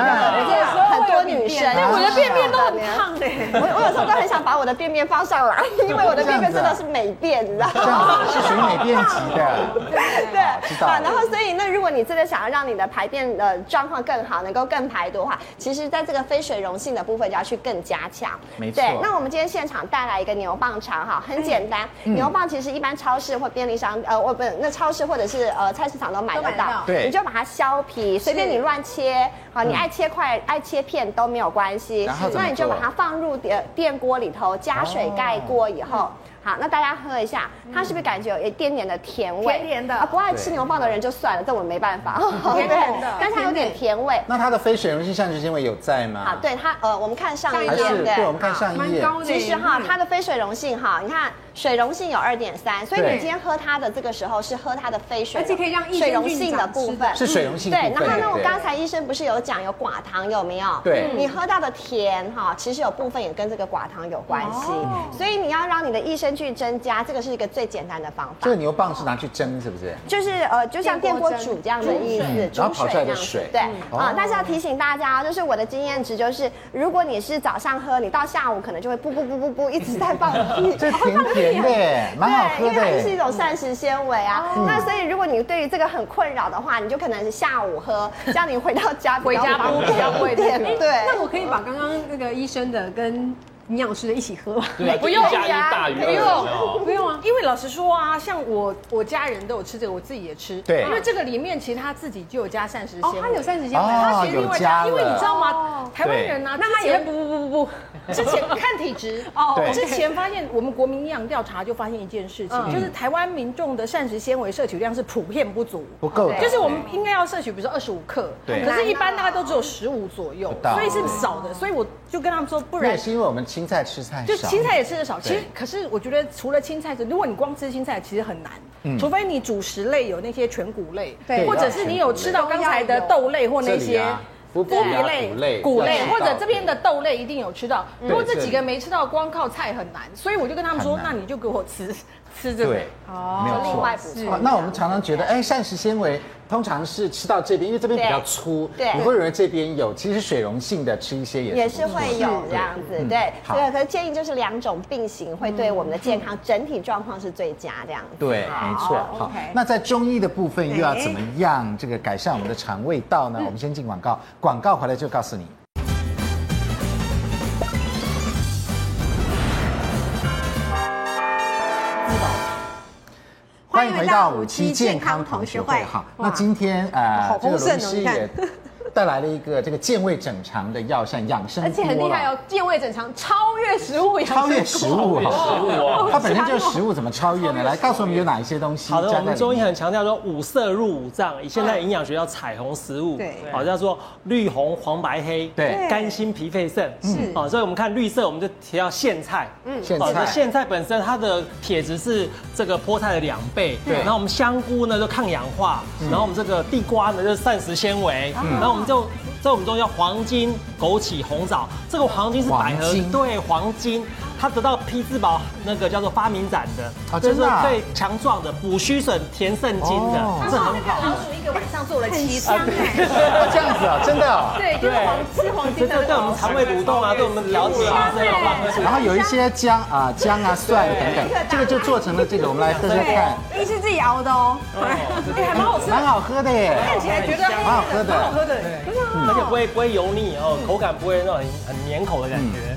很多女生，我的便便都很 胖的。我我有时候都很想把我的便便放上来，因为我的便便真的是美便，你知道吗？是属于美便级的。对，知道。然后，所以那如果你真的想要让你的排便的状况更好，能够更排毒的话，其实在这个非水溶性的部分就要去更加强。没错。对，那我们今天现场带来一个牛蒡肠哈，很简单。牛蒡其实一般超市或便利商呃，我不那超市或者是呃菜市场都买得到。对。你就把它削皮，随便你乱切，好，你爱切块爱切片都没有关系。那你就把它放入电电锅里头，加水盖过以后。好，那大家喝一下，它是不是感觉有一点点的甜味？甜甜的啊，不爱吃牛蒡的人就算了，这我们没办法。甜甜的，但它有点甜味。那它的非水溶性膳食纤维有在吗？好，对它，呃，我们看上一页，对，我们看上一页。其实哈，它的非水溶性哈，你看水溶性有二点三，所以你今天喝它的这个时候是喝它的非水，而且可以让水溶性的部分是水溶性。对，然后呢，我刚才医生不是有讲有寡糖有没有？对，你喝到的甜哈，其实有部分也跟这个寡糖有关系，所以你要让你的益生菌增加这个。是一个最简单的方法。这个牛蒡是拿去蒸，是不是？就是呃，就像电锅煮这样的意思，然后跑出来的水。对啊，但是要提醒大家，就是我的经验值就是，如果你是早上喝，你到下午可能就会不不不不不一直在放屁。这甜甜的，蛮好喝的。因为它是一种膳食纤维啊。那所以如果你对于这个很困扰的话，你就可能是下午喝，这样你回到家回家不比较会甜。对。那我可以把刚刚那个医生的跟。营养师的一起喝，对，不用加一大于，不用，不用啊。因为老实说啊，像我我家人都有吃这个，我自己也吃。对，因为这个里面其实他自己就有加膳食纤维。哦，他有膳食纤维，他其实另外加，因为你知道吗？台湾人啊，那他也不不不不不，之前看体质 哦，之前发现我们国民营养调查就发现一件事情，就是台湾民众的膳食纤维摄取量是普遍不足，不够，就是我们应该要摄取，比如说二十五克，对，可是一般大概都只有十五左右，所以是少的，所以我就跟他们说，不然也是因为我们青菜吃菜少。青菜也吃的少，其实可是我觉得除了青菜，如果你光吃青菜，其实很难，除非你主食类有那些全谷类，对，或者是你有吃到刚才的豆类或那些剥皮类、谷类，或者这边的豆类一定有吃到，如果这几个没吃到，光靠菜很难，所以我就跟他们说，那你就给我吃吃这个，哦，没有另外补充。那我们常常觉得，哎，膳食纤维。通常是吃到这边，因为这边比较粗，对，你会认为这边有，其实水溶性的吃一些也也是会有这样子，对。对，可是建议就是两种并行，会对我们的健康整体状况是最佳这样子。对，没错。好，那在中医的部分又要怎么样这个改善我们的肠胃道呢？我们先进广告，广告回来就告诉你。欢迎回到五期健康同学会。好，那今天呃，这个罗医师也。带来了一个这个健胃整肠的药膳养生，而且很厉害哦！健胃整肠超越食物，超越食物哈，它本身就是食物，怎么超越呢？来告诉我们有哪一些东西？好的，我们中医很强调说五色入五脏，以现在营养学叫彩虹食物，对，好叫做绿红黄白黑，对，肝心脾肺肾，是，好，所以我们看绿色，我们就提到苋菜，嗯，苋菜，苋菜本身它的铁质是这个菠菜的两倍，对，然后我们香菇呢就抗氧化，然后我们这个地瓜呢就是膳食纤维，然后我们。就在我们中医叫黄金、枸杞、红枣，这个黄金是百合，对，黄金。它得到匹兹堡那个叫做发明展的，就是最强壮的补虚损、填肾精的，这很好。老鼠一个晚上做了七次，这样子啊，真的。对，就是黄吃黄金的，对我们肠胃蠕动啊，对我们调节啊，这有帮助。然后有一些姜啊、姜啊、蒜等等，这个就做成了这个，我们来喝喝看。这是自己熬的哦，还蛮好吃，蛮好喝的耶。看起来觉得蛮好喝的，蛮好喝的，而且不会不会油腻哦，口感不会那种很很黏口的感觉。